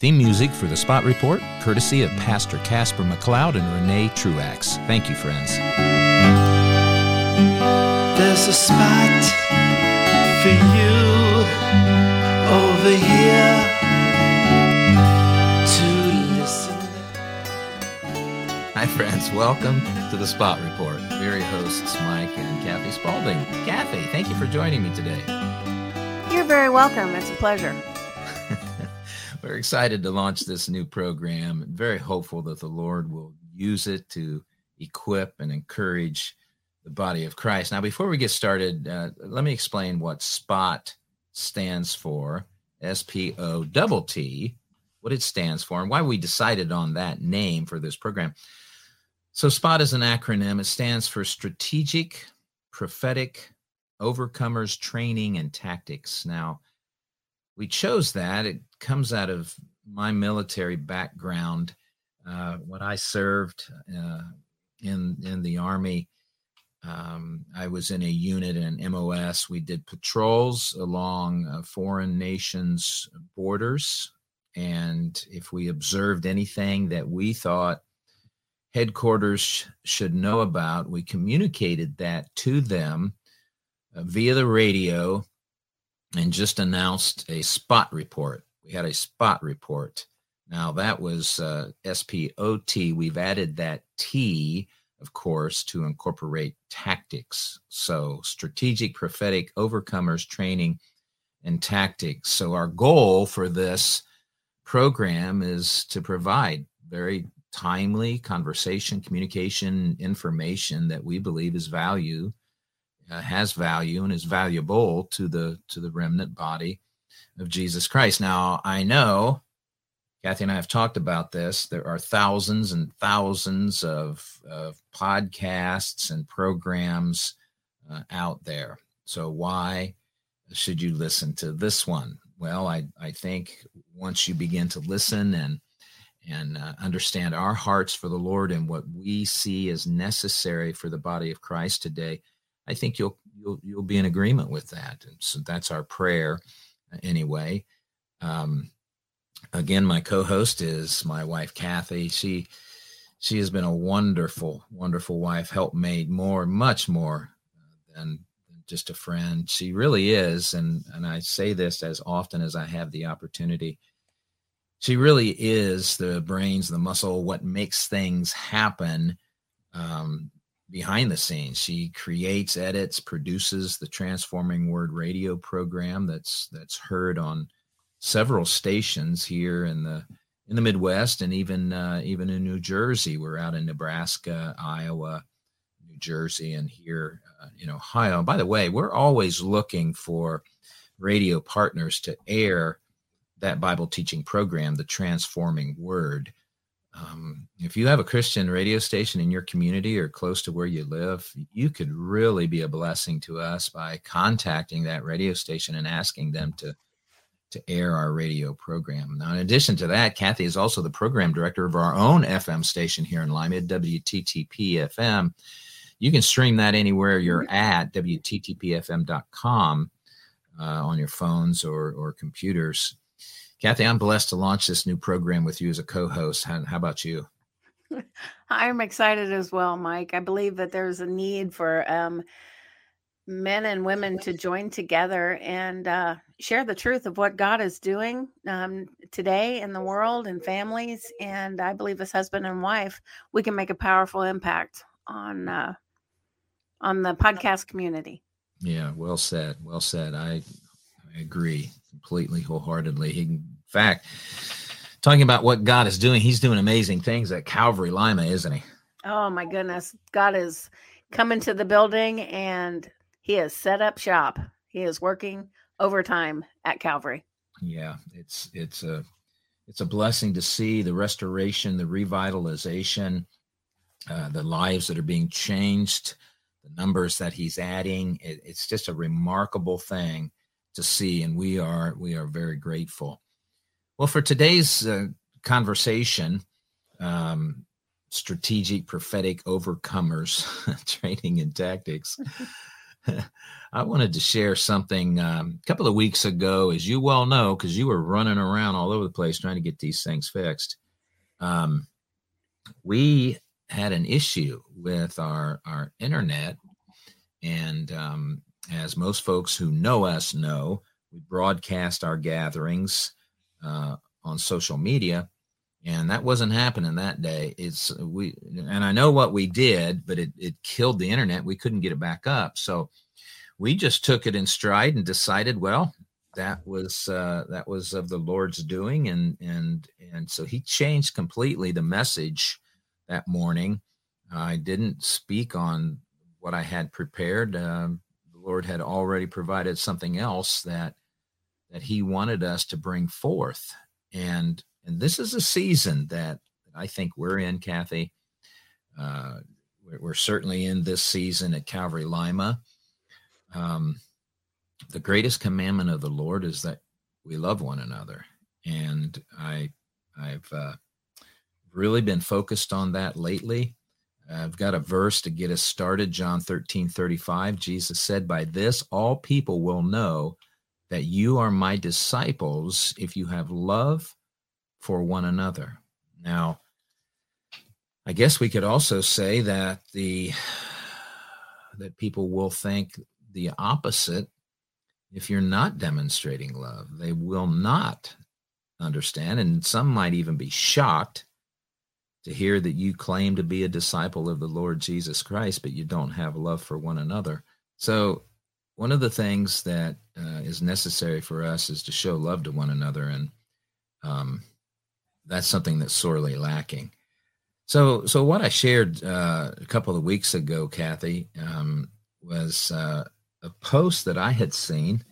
Theme music for the SPOTT Report, courtesy of Pastor Casper McLeod and Renee Truax. Thank you, friends. There's a spot for you over here to listen. Hi, friends. Welcome to the SPOTT Report. We're your hosts, Mike and Kathy Spaulding. Kathy, thank you for joining me today. You're very welcome. It's a pleasure. We're excited to launch this new program. Very hopeful that the Lord will use it to equip and encourage the body of Christ. Now, before we get started, uh, let me explain what SPOT stands for S P O what it stands for, and why we decided on that name for this program. So, SPOT is an acronym, it stands for Strategic, Prophetic, Overcomers Training and Tactics. Now, we chose that. It comes out of my military background. Uh, when I served uh, in in the army, um, I was in a unit in MOS. We did patrols along uh, foreign nations' borders, and if we observed anything that we thought headquarters sh- should know about, we communicated that to them uh, via the radio and just announced a spot report. We had a spot report. Now that was uh, SPOT. We've added that T, of course, to incorporate tactics. So strategic, prophetic, overcomers training and tactics. So our goal for this program is to provide very timely conversation, communication, information that we believe is value uh, has value and is valuable to the to the remnant body of Jesus Christ. Now, I know Kathy and I have talked about this. There are thousands and thousands of, of podcasts and programs uh, out there. So, why should you listen to this one? Well, I, I think once you begin to listen and and uh, understand our hearts for the Lord and what we see as necessary for the body of Christ today, I think you'll you'll you'll be in agreement with that. And so that's our prayer uh, anyway. Um, again, my co-host is my wife Kathy. She she has been a wonderful, wonderful wife, helpmate, more, much more uh, than just a friend. She really is, and and I say this as often as I have the opportunity. She really is the brains, the muscle, what makes things happen um, behind the scenes. She creates, edits, produces the Transforming Word radio program that's that's heard on several stations here in the in the Midwest and even uh, even in New Jersey. We're out in Nebraska, Iowa, New Jersey, and here uh, in Ohio. And by the way, we're always looking for radio partners to air that Bible teaching program, the Transforming Word. Um, if you have a Christian radio station in your community or close to where you live, you could really be a blessing to us by contacting that radio station and asking them to to air our radio program. Now, in addition to that, Kathy is also the program director of our own FM station here in Lima, WTTP FM. You can stream that anywhere you're mm-hmm. at, WTTPFM.com uh, on your phones or, or computers. Kathy, I'm blessed to launch this new program with you as a co-host. How, how about you? I'm excited as well, Mike. I believe that there's a need for um, men and women to join together and uh, share the truth of what God is doing um, today in the world and families. And I believe as husband and wife, we can make a powerful impact on uh, on the podcast community. Yeah, well said. Well said. I I agree completely, wholeheartedly. He, in fact, talking about what God is doing, He's doing amazing things at Calvary Lima, isn't He? Oh my goodness, God is coming to the building and He has set up shop. He is working overtime at Calvary. Yeah, it's it's a it's a blessing to see the restoration, the revitalization, uh, the lives that are being changed, the numbers that he's adding. It, it's just a remarkable thing to see, and we are we are very grateful. Well, for today's uh, conversation, um, strategic prophetic overcomers training and tactics. I wanted to share something um, a couple of weeks ago, as you well know, because you were running around all over the place trying to get these things fixed. Um, we had an issue with our our internet, and um, as most folks who know us know, we broadcast our gatherings uh, on social media, and that wasn't happening that day. It's we, and I know what we did, but it it killed the internet. We couldn't get it back up, so we just took it in stride and decided, well, that was uh, that was of the Lord's doing, and and and so He changed completely the message that morning. I didn't speak on what I had prepared. Um, Lord had already provided something else that that He wanted us to bring forth, and and this is a season that I think we're in, Kathy. Uh, we're, certainly in this season at Calvary Lima um, the greatest commandment of the Lord is that we love one another, and I I've uh, really been focused on that lately. I've got a verse to get us started. John 13, 35. Jesus said, By this all people will know that you are my disciples if you have love for one another. Now, I guess we could also say that the that people will think the opposite if you're not demonstrating love. They will not understand, and some might even be shocked to hear that you claim to be a disciple of the Lord Jesus Christ, but you don't have love for one another. So, one of the things that uh, is necessary for us is to show love to one another, and um, that's something that's sorely lacking. So, so what I shared uh, a couple of weeks ago, Kathy, um, was uh, a post that I had seen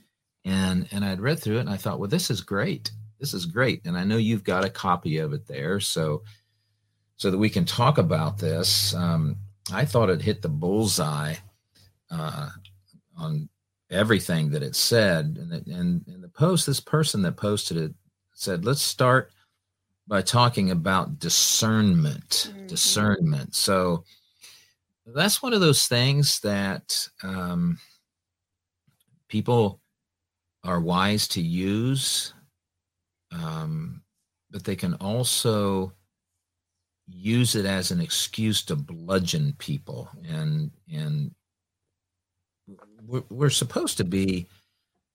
and and I'd read through it and I thought, well, this is great. This is great. And I know you've got a copy of it there. So so that we can talk about this. Um, I thought it hit the bullseye uh, on everything that it said. And, it, and, and the post, this person that posted it said, let's start by talking about discernment. Mm-hmm. Discernment. So that's one of those things that um, people are wise to use, um, but they can also use it as an excuse to bludgeon people. And and we're, we're supposed to be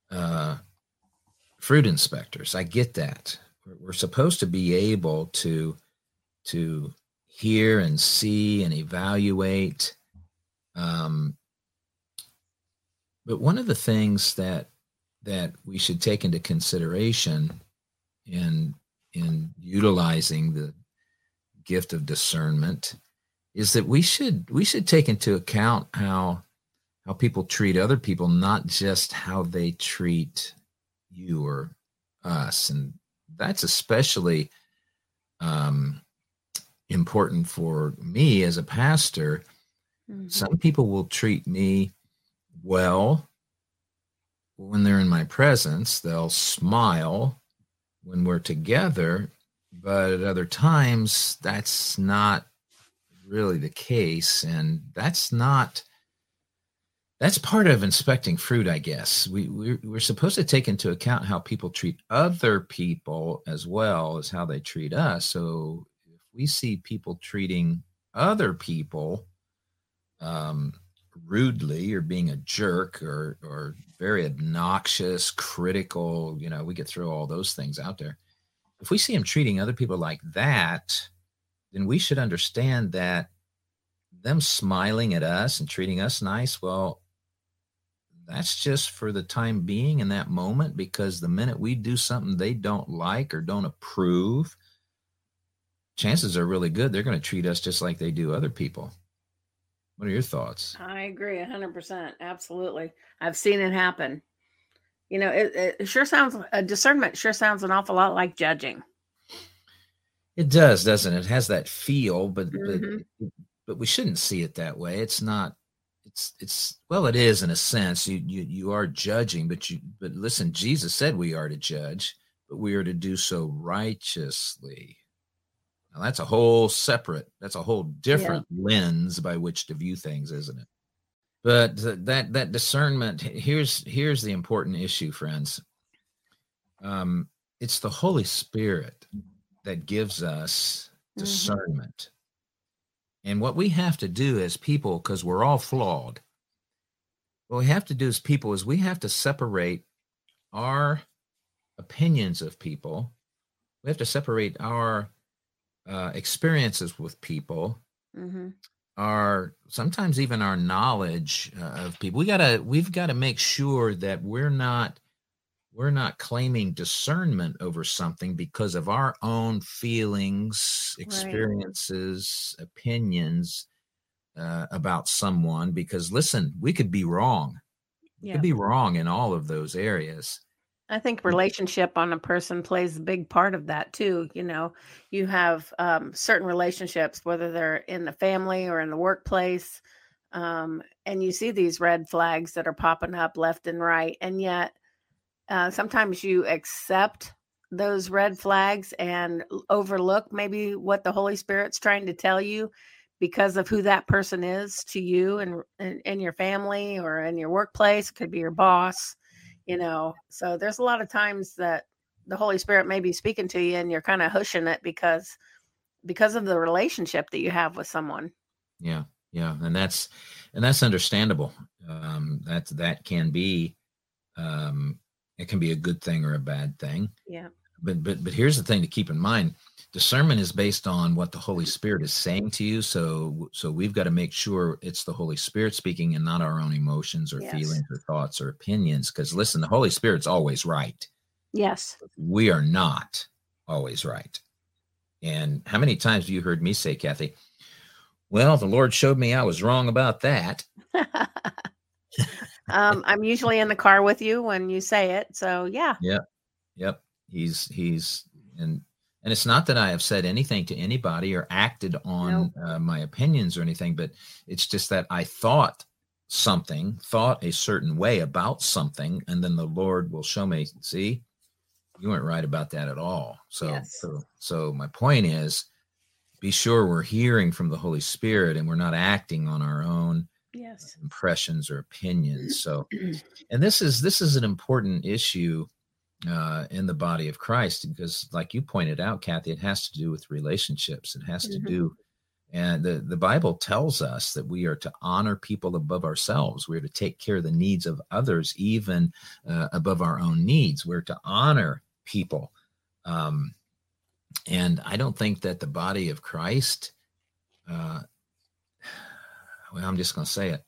uh, fruit inspectors. I get that. We're supposed to be able to to hear and see and evaluate um, but one of the things that that we should take into consideration in in utilizing the gift of discernment is that we should we should take into account how how people treat other people not just how they treat you or us and that's especially um, important for me as a pastor mm-hmm. some people will treat me well when they're in my presence. They'll smile when we're together, but at other times, that's not really the case. And that's not. That's part of inspecting fruit, I guess. We we're, we're supposed to take into account how people treat other people as well as how they treat us. So if we see people treating other people um, rudely or being a jerk or or very obnoxious, critical, you know, we could throw all those things out there. If we see him treating other people like that, then we should understand that them smiling at us and treating us nice, well, that's just for the time being in that moment because the minute we do something they don't like or don't approve, chances are really good they're going to treat us just like they do other people. What are your thoughts? I agree 100%. Absolutely. I've seen it happen. You know, it, it sure sounds, a discernment sure sounds an awful lot like judging. It does, doesn't it? It has that feel, but, mm-hmm. but, but we shouldn't see it that way. It's not, it's, it's, well, it is in a sense. You, you, you are judging, but you, but listen, Jesus said we are to judge, but we are to do so righteously. Now that's a whole separate, that's a whole different yeah. lens by which to view things, isn't it? But that that discernment here's here's the important issue friends. Um it's the holy spirit that gives us Mhm. discernment. And what we have to do as people because we're all flawed what we have to do as people is we have to separate our opinions of people. We have to separate our uh, experiences with people hmm our sometimes even our knowledge uh, of people. We gotta we've got to make sure that we're not we're not claiming discernment over something because of our own feelings Right. experiences opinions uh, about someone. Because listen we could be wrong. We could be wrong in all of those areas I think relationship on a person plays a big part of that too. You know, you have um, certain relationships, whether they're in the family or in the workplace, um, and you see these red flags that are popping up left and right. And yet, uh, sometimes you accept those red flags and overlook maybe what the Holy Spirit's trying to tell you because of who that person is to you and in, in your family or in your workplace. Could be your boss you know so there's a lot of times that the holy spirit may be speaking to you and you're kind of hushing it because because of the relationship that you have with someone. Yeah yeah and that's and that's understandable um that that can be um it can be a good thing or a bad thing. Yeah but but but here's the thing to keep in mind. Discernment is based on what the holy spirit is saying to you. So so we've got to make sure it's the holy spirit speaking and not our own emotions or Yes. feelings or thoughts or opinions. Because listen the holy spirit's always right. Yes. We are not always right. And how many times have you heard me say kathy well the lord showed me i was wrong about that. Um, i'm usually in the car with you when you say it so yeah. Yep. Yep. He's he's and and it's not that I have said anything to anybody or acted on uh, my opinions or anything, but it's just that I thought something, thought a certain way about something, and then the Lord will show me, see, you weren't right about that at all. So Yes. so so my point is be sure we're hearing from the Holy Spirit and we're not acting on our own yes impressions or opinions. So, and this is this is an important issue uh, in the body of Christ because, like you pointed out, Kathy, it has to do with relationships. It has to Mhm. do, and the the Bible tells us that we are to honor people above ourselves. We're to take care of the needs of others, even uh, above our own needs. We're to honor people. Um, and I don't think that the body of Christ, uh, well, I'm just going to say it.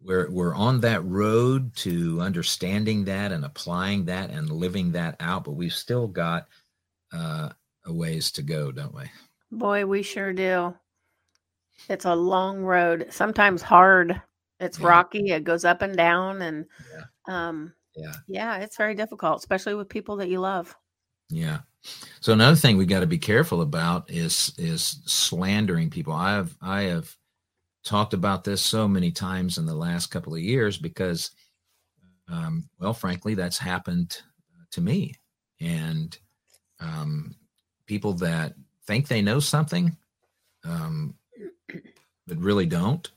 We're we're on that road to understanding that and applying that and living that out, but we've still got uh, a ways to go, don't we? boy we sure do it's a long road sometimes hard it's Yeah. rocky it goes up and down and Yeah. um Yeah. yeah it's very difficult especially with people that you love Yeah. So another thing we got to be careful about is is slandering people. I have I have talked about this so many times in the last couple of years because, um, well, frankly, that's happened to me, and um, people that think they know something, um, but really don't.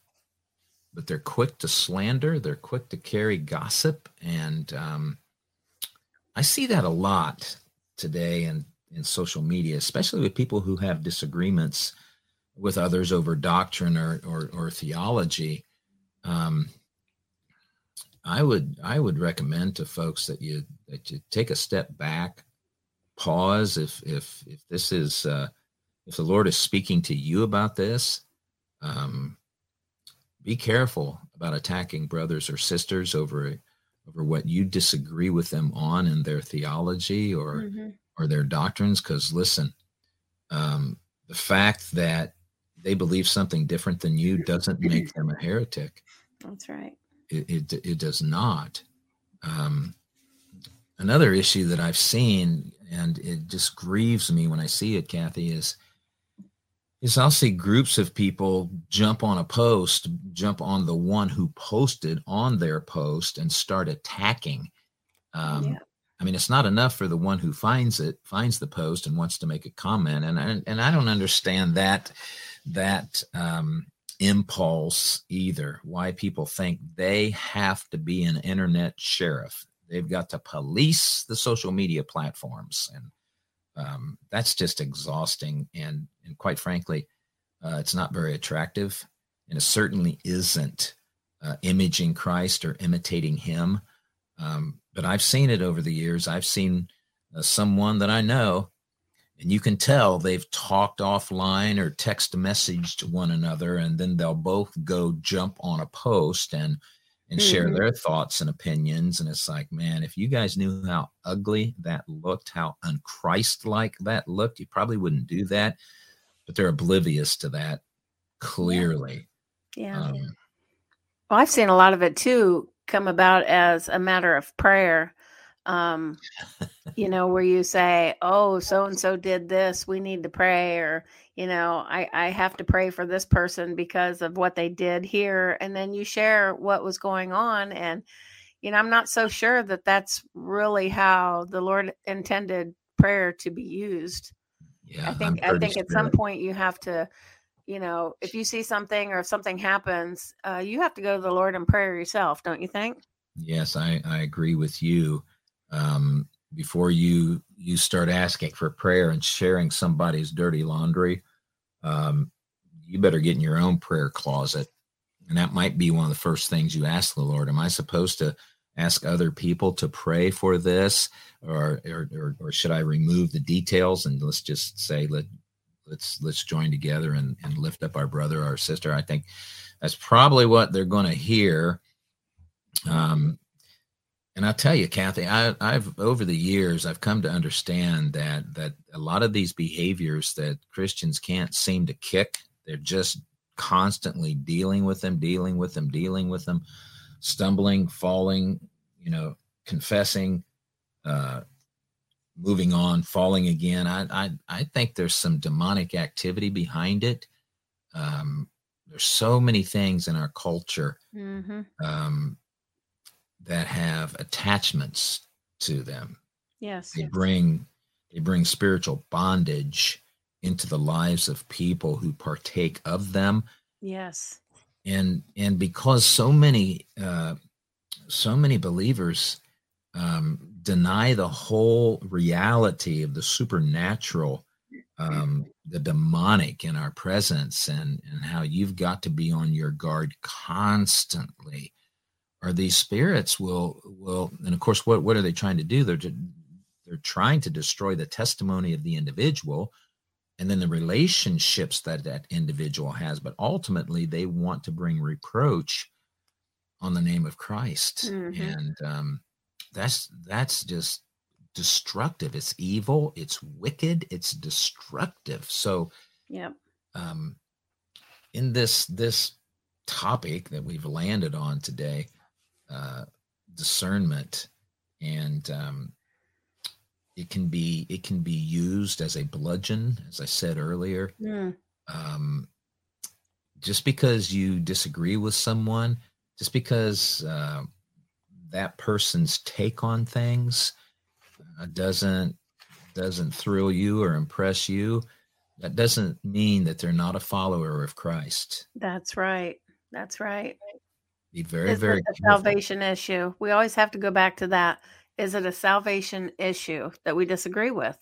But they're quick to slander. They're quick to carry gossip, and um, I see that a lot today in, in social media, especially with people who have disagreements with others over doctrine or or, or theology. Um, I would I would recommend to folks that you that you take a step back, pause if if if this is uh, if the Lord is speaking to you about this. Um, be careful about attacking brothers or sisters over over what you disagree with them on in their theology or Mhm. or their doctrines because listen um, the fact that they believe something different than you doesn't make them a heretic that's right it, it, it does not um, another issue that i've seen and it just grieves me when i see it kathy is is i'll see groups of people jump on a post jump on the one who posted on their post and start attacking um, Yeah. I mean, it's not enough for the one who finds it, finds the post, and wants to make a comment. And I, and I don't understand that that um, impulse either. Why people think they have to be an internet sheriff. They've got to police the social media platforms, and um, that's just exhausting. And and quite frankly, uh, it's not very attractive, and it certainly isn't uh, imaging Christ or imitating Him. Um, but I've seen it over the years. I've seen uh, someone that I know, and you can tell they've talked offline or text messaged one another, and then they'll both go jump on a post and and mm-hmm. share their thoughts and opinions. And it's like, man, if you guys knew how ugly that looked, how unchrist-like that looked, you probably wouldn't do that. But they're oblivious to that clearly. Yeah. Um, well, I've seen a lot of it too come about as a matter of prayer um you know where you say oh so and so did this we need to pray or you know i i have to pray for this person because of what they did here and then you share what was going on and you know i'm not so sure that that's really how the lord intended prayer to be used. Yeah i think i think at some point you have to you know if you see something or if something happens uh, you have to go to the lord in prayer yourself don't you think? Yes i i agree with you um, before you you start asking for prayer and sharing somebody's dirty laundry um, you better get in your own prayer closet. And that might be one of the first things you ask the lord. Am i supposed to ask other people to pray for this? Or or, or, or should i remove the details and let's just say let let's let's join together and, and lift up our brother our sister? I think that's probably what they're going to hear um, and I tell you, Kathy, I, have over the years I've come to understand that that a lot of these behaviors that Christians can't seem to kick, they're just constantly dealing with them, dealing with them, dealing with them, stumbling, falling, you know, confessing, uh, moving on, falling again. I I, I think there's some demonic activity behind it. Um, there's so many things in our culture mm-hmm. um, that have attachments to them. Yes. They yes. bring they bring spiritual bondage into the lives of people who partake of them. Yes. And and because so many uh so many believers um deny the whole reality of the supernatural um the demonic in our presence and and how you've got to be on your guard constantly or these spirits will will and of course what what are they trying to do? They're they're trying to destroy the testimony of the individual and then the relationships that that individual has but ultimately they want to bring reproach on the name of christ. Mm-hmm. and um, that's that's just destructive. It's evil. It's wicked. It's destructive. So yeah um in this this topic that we've landed on today uh, discernment, and um, it can be it can be used as a bludgeon, as I said earlier. Mm. Um, just because you disagree with someone, just because uh, that person's take on things uh, doesn't doesn't thrill you or impress you, that doesn't mean that they're not a follower of Christ. That's right. That's right. Be very, Is very it a salvation issue? We always have to go back to that. Is it a salvation issue that we disagree with?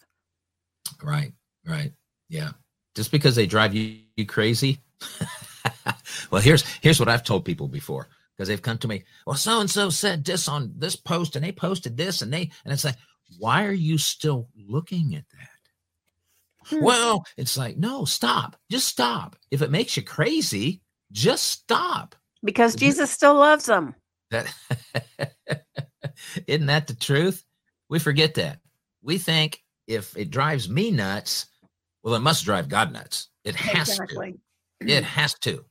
Right, right. Yeah. Just because they drive you, you crazy. well, here's here's what I've told people before because they've come to me. Well, so and so said this on this post, and they posted this, and they and it's like, why are you still looking at that? Hmm. Well, it's like, no, stop. Just stop. If it makes you crazy, just stop because mm-hmm. Jesus still loves them. That isn't that the truth? We forget that. We think if it drives me nuts, well, it must drive God nuts. It has exactly. to. It has to.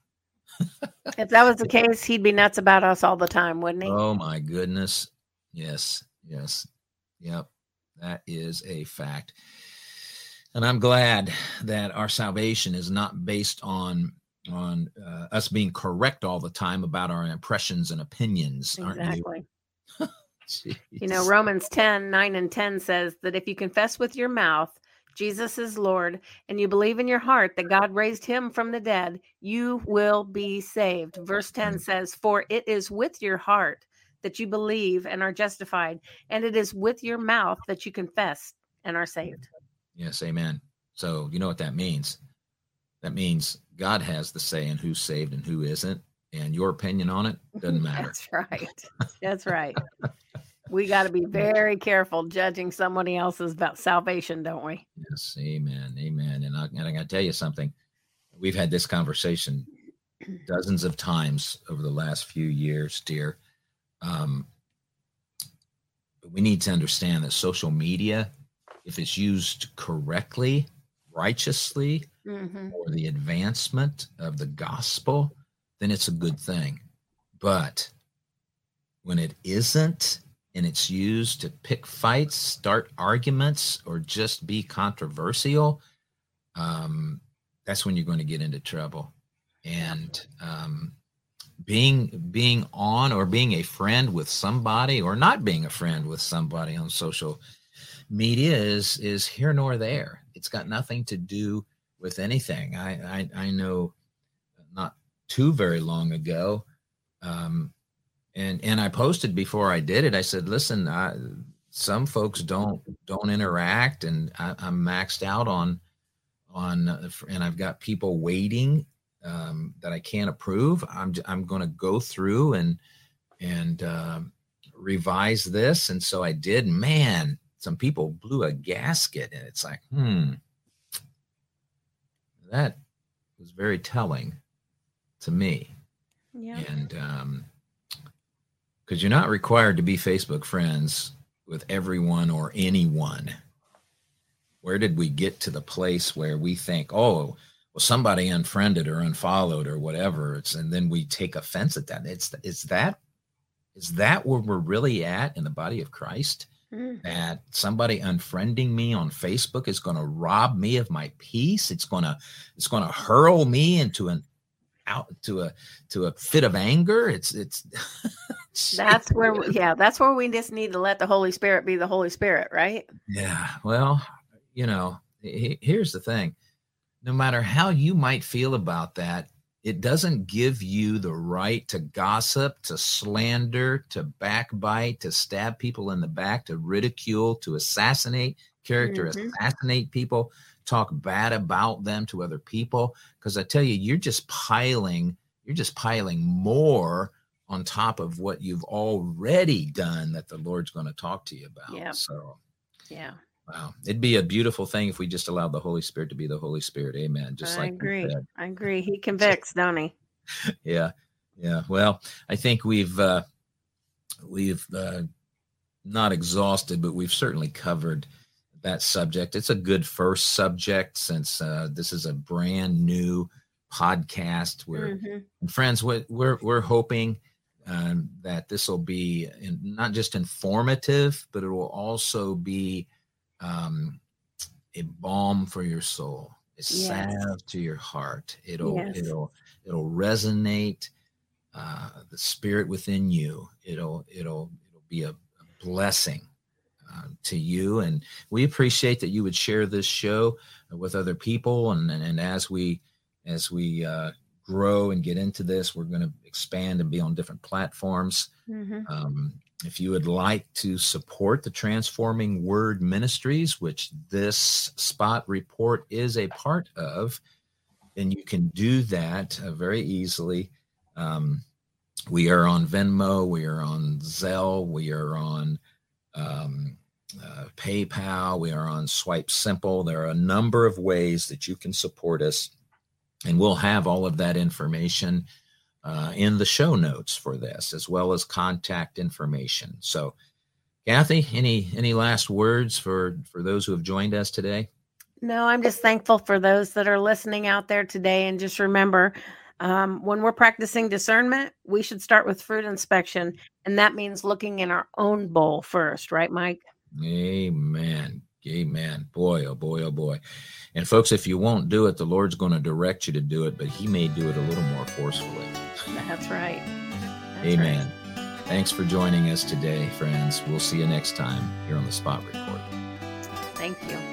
if that was the case, he'd be nuts about us all the time, wouldn't he? Oh my goodness. Yes. Yes. Yep. That is a fact. And I'm glad that our salvation is not based on on uh, us being correct all the time about our impressions and opinions. Exactly. you know, Romans 10 9 and 10 says that if you confess with your mouth Jesus is Lord, and you believe in your heart that God raised him from the dead, you will be saved. Verse 10 says, For it is with your heart that you believe and are justified, and it is with your mouth that you confess and are saved. Yes, amen. So, you know what that means? That means God has the say in who's saved and who isn't, and your opinion on it doesn't matter. That's right. That's right. we got to be very careful judging somebody else's about salvation, don't we? Yes, amen, amen. And I, and I got to tell you something. We've had this conversation dozens of times over the last few years, dear. Um, we need to understand that social media, if it's used correctly, righteously, Mm-hmm. for the advancement of the gospel, then it's a good thing. But when it isn't and it's used to pick fights, start arguments, or just be controversial, um, that's when you're going to get into trouble. And um, being being on or being a friend with somebody or not being a friend with somebody on social media is is here nor there. It's got nothing to do with anything. I I, I know not too very long ago, um, and and I posted before I did it. I said, listen, I, some folks don't don't interact, and I, I'm maxed out on on, uh, and I've got people waiting um, that I can't approve. I'm I'm going to go through and and um, revise this, and so I did. Man, some people blew a gasket, and it's like, hmm that was very telling to me. Yeah. And um because you're not required to be Facebook friends with everyone or anyone. Where did we get to the place where we think, oh, well, somebody unfriended or unfollowed or whatever? It's and then we take offense at that. It's is that is that where we're really at in the body of Christ? Mm. that somebody unfriending me on Facebook is going to rob me of my peace. It's going to it's going to hurl me into an out to a to a fit of anger. It's it's That's where, we, yeah, that's where we just need to let the Holy Spirit be the Holy Spirit, right? yeah. Well, you know, he- here's the thing. No matter how you might feel about that, it doesn't give you the right to gossip, to slander, to backbite, to stab people in the back, to ridicule, to assassinate character, Mhm. assassinate people, talk bad about them to other people. Because I tell you, you're just piling, you're just piling more on top of what you've already done that the Lord's going to talk to you about. Yeah. So Yeah. Wow. It'd be a beautiful thing if we just allowed the Holy Spirit to be the Holy Spirit. Amen. Just I like agree. I agree. He convicts, don't he? Yeah. Yeah. Well, I think we've uh we've uh not exhausted, but we've certainly covered that subject. It's a good first subject since uh this is a brand new podcast where Mhm. and friends, what we're we're hoping um, that this will be in, not just informative, but it will also be um, a balm for your soul, a Yes. salve to your heart. It'll Yes. it'll it'll resonate uh, the spirit within you. It'll it'll it'll be a, a blessing. Uh, to you and we appreciate that you would share this show with other people and and, and as we as we uh, grow and get into this, we're going to expand and be on different platforms. Mhm. Um, if you would like to support the Transforming Word Ministries, which this SPOTT Report is a part of, then you can do that uh, very easily. Um, we are on Venmo, we are on Zelle, we are on um, uh, PayPal, we are on Swipe Simple. There are a number of ways that you can support us and we'll have all of that information uh, in the show notes for this as well as contact information so kathy any any last words for for those who have joined us today No, I'm just thankful for those that are listening out there today. And just remember, um, when we're practicing discernment, we should start with fruit inspection. And that means looking in our own bowl first, right, Mike? amen amen boy oh boy oh boy and folks if you won't do it the lord's going to direct you to do it but he may do it a little more forcefully that's right. That's Amen. Right. Thanks for joining us today, friends. We'll see you next time here on the SPOTT Report. Thank you.